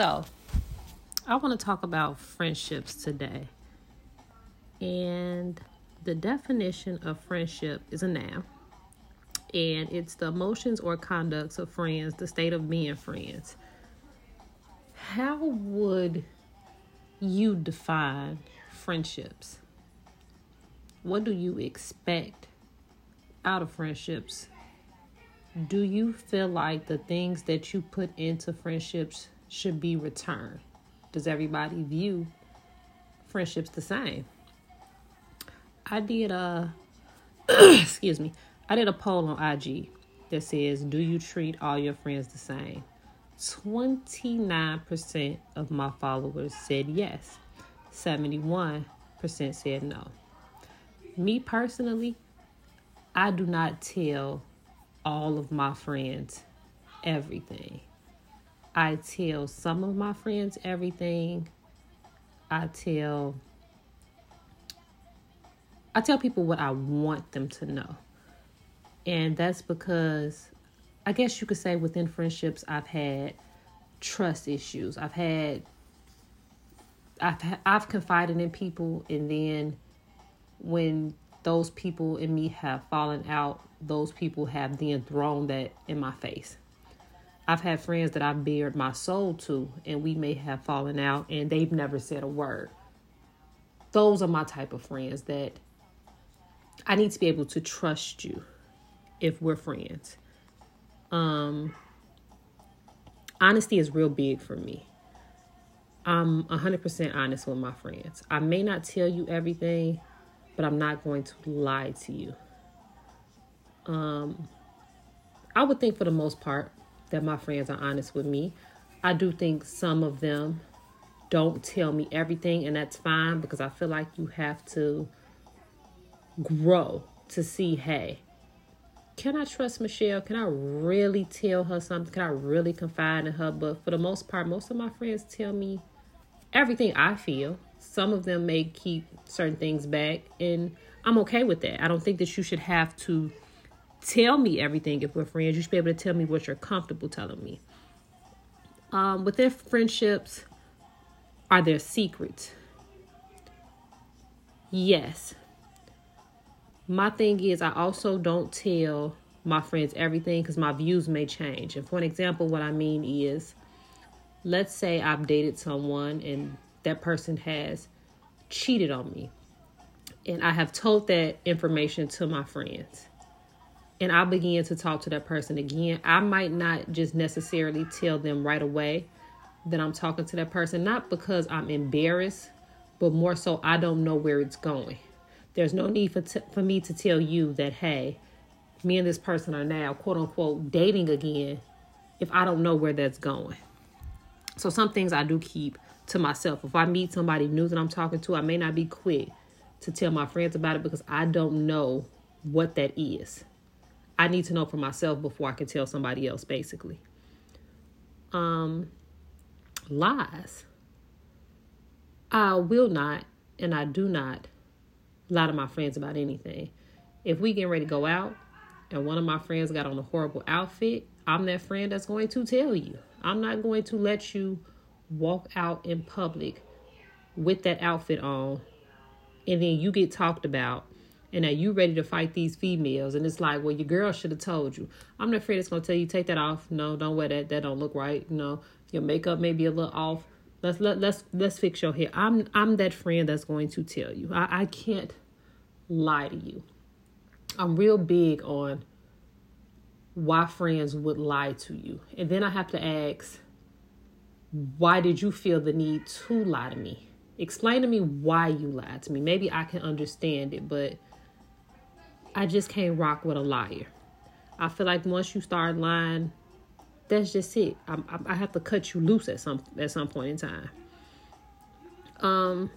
So, I want to talk about friendships today. And the definition of friendship is a noun. And it's the emotions or conducts of friends, the state of being friends. How would you define friendships? What do you expect out of friendships? Do you feel like the things that you put into friendships should be returned? Does everybody view friendships the same? I did a excuse me. I did a poll on IG that says, "Do you treat all your friends the same?" 29% of my followers said yes. 71% said no. Me personally, I do not tell all of my friends everything. I tell some of my friends everything. I tell I tell people what I want them to know. And that's because I guess you could say within friendships I've had trust issues. I've had I've I've confided in people and then when those people and me have fallen out, those people have then thrown that in my face. I've had friends that I've bared my soul to, and we may have fallen out, and they've never said a word. Those are my type of friends that I need to be able to trust you if we're friends. Um, honesty is real big for me. I'm 100% honest with my friends. I may not tell you everything, but I'm not going to lie to you. Um, I would think for the most part that my friends are honest with me. I do think some of them don't tell me everything, and that's fine because I feel like you have to grow to see hey, can I trust Michelle? Can I really tell her something? Can I really confide in her? But for the most part, most of my friends tell me everything I feel. Some of them may keep certain things back, and I'm okay with that. I don't think that you should have to tell me everything if we're friends. You should be able to tell me what you're comfortable telling me. Um, within friendships, are there secrets? Yes. My thing is, I also don't tell my friends everything because my views may change. And for an example, what I mean is, let's say I've dated someone and that person has cheated on me. And I have told that information to my friends. And I begin to talk to that person again. I might not just necessarily tell them right away that I'm talking to that person, not because I'm embarrassed, but more so I don't know where it's going. There's no need for, t- for me to tell you that, hey, me and this person are now quote unquote dating again if I don't know where that's going. So some things I do keep to myself. If I meet somebody new that I'm talking to, I may not be quick to tell my friends about it because I don't know what that is. I need to know for myself before I can tell somebody else basically. Um lies. I will not and I do not lie to my friends about anything. If we get ready to go out and one of my friends got on a horrible outfit, I'm that friend that's going to tell you. I'm not going to let you walk out in public with that outfit on and then you get talked about and now you ready to fight these females. And it's like well your girl should have told you. I'm not afraid it's going to tell you take that off. No don't wear that. That don't look right. Know your makeup may be a little off. Let's let, let's let's fix your hair. I'm i'm that friend that's going to tell you. I, I can't lie to you. I'm real big on why friends would lie to you. And then i have to ask why did you feel the need to lie to me? Explain to me why you lied to me. Maybe I can understand it, but I just can't rock with a liar. I feel like once you start lying, that's just it. I, I, have to cut you loose at some at some point in time. Um,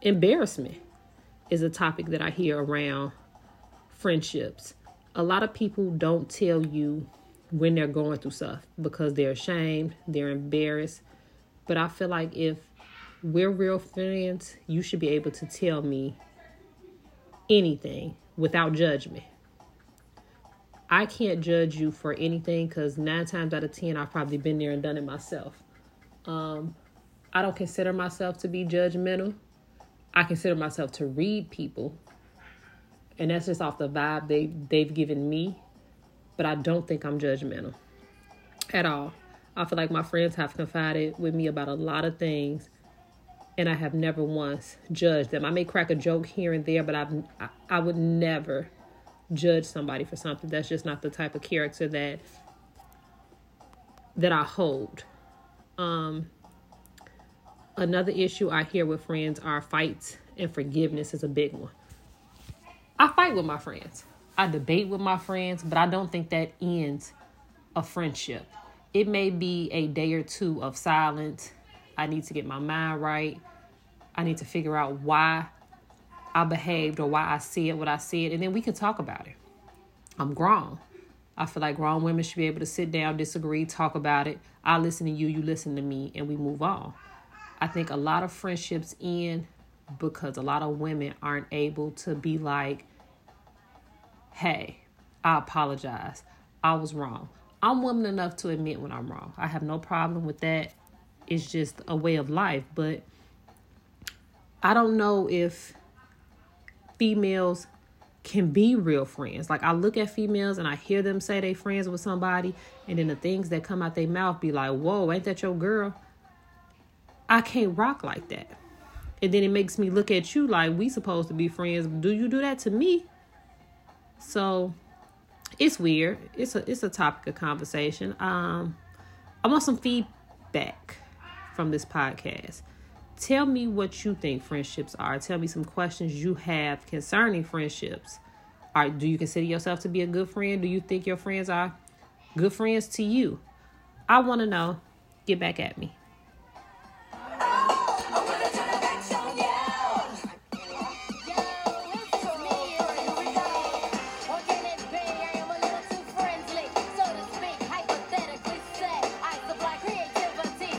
embarrassment is a topic that I hear around friendships. A lot of people don't tell you when they're going through stuff because they're ashamed, they're embarrassed, but I feel like if we're real friends, you should be able to tell me anything without judgment. I can't judge you for anything because nine times out of ten, I've probably been there and done it myself. Um, I don't consider myself to be judgmental. I consider myself to read people. And that's just off the vibe they, they've given me. But I don't think I'm judgmental at all. I feel like my friends have confided with me about a lot of things, and I have never once judged them. I may crack a joke here and there, but I've, I, I would never judge somebody for something. That's just not the type of character that that I hold. Um, another issue I hear with friends are fights and forgiveness is a big one. I fight with my friends. I debate with my friends, but I don't think that ends a friendship. It may be a day or two of silence. I need to get my mind right. I need to figure out why I behaved or why I said what I said, and then we can talk about it. I'm grown. I feel like grown women should be able to sit down, disagree, talk about it. I listen to you, you listen to me, and we move on. I think a lot of friendships end because a lot of women aren't able to be like, hey, I apologize. I was wrong. I'm woman enough to admit when I'm wrong. I have no problem with that. It's just a way of life. But I don't know if females can be real friends. Like I look at females and I hear them say they friends with somebody, and then the things that come out their mouth be like, "Whoa, ain't that your girl?" I can't rock like that. And then it makes me look at you like we supposed to be friends. Do you do that to me? So it's weird. It's a it's a topic of conversation. Um, I want some feedback from this podcast. Tell me what you think friendships are. Tell me some questions you have concerning friendships. Are do you consider yourself to be a good friend? Do you think your friends are good friends to you? I want to know. Get back at me.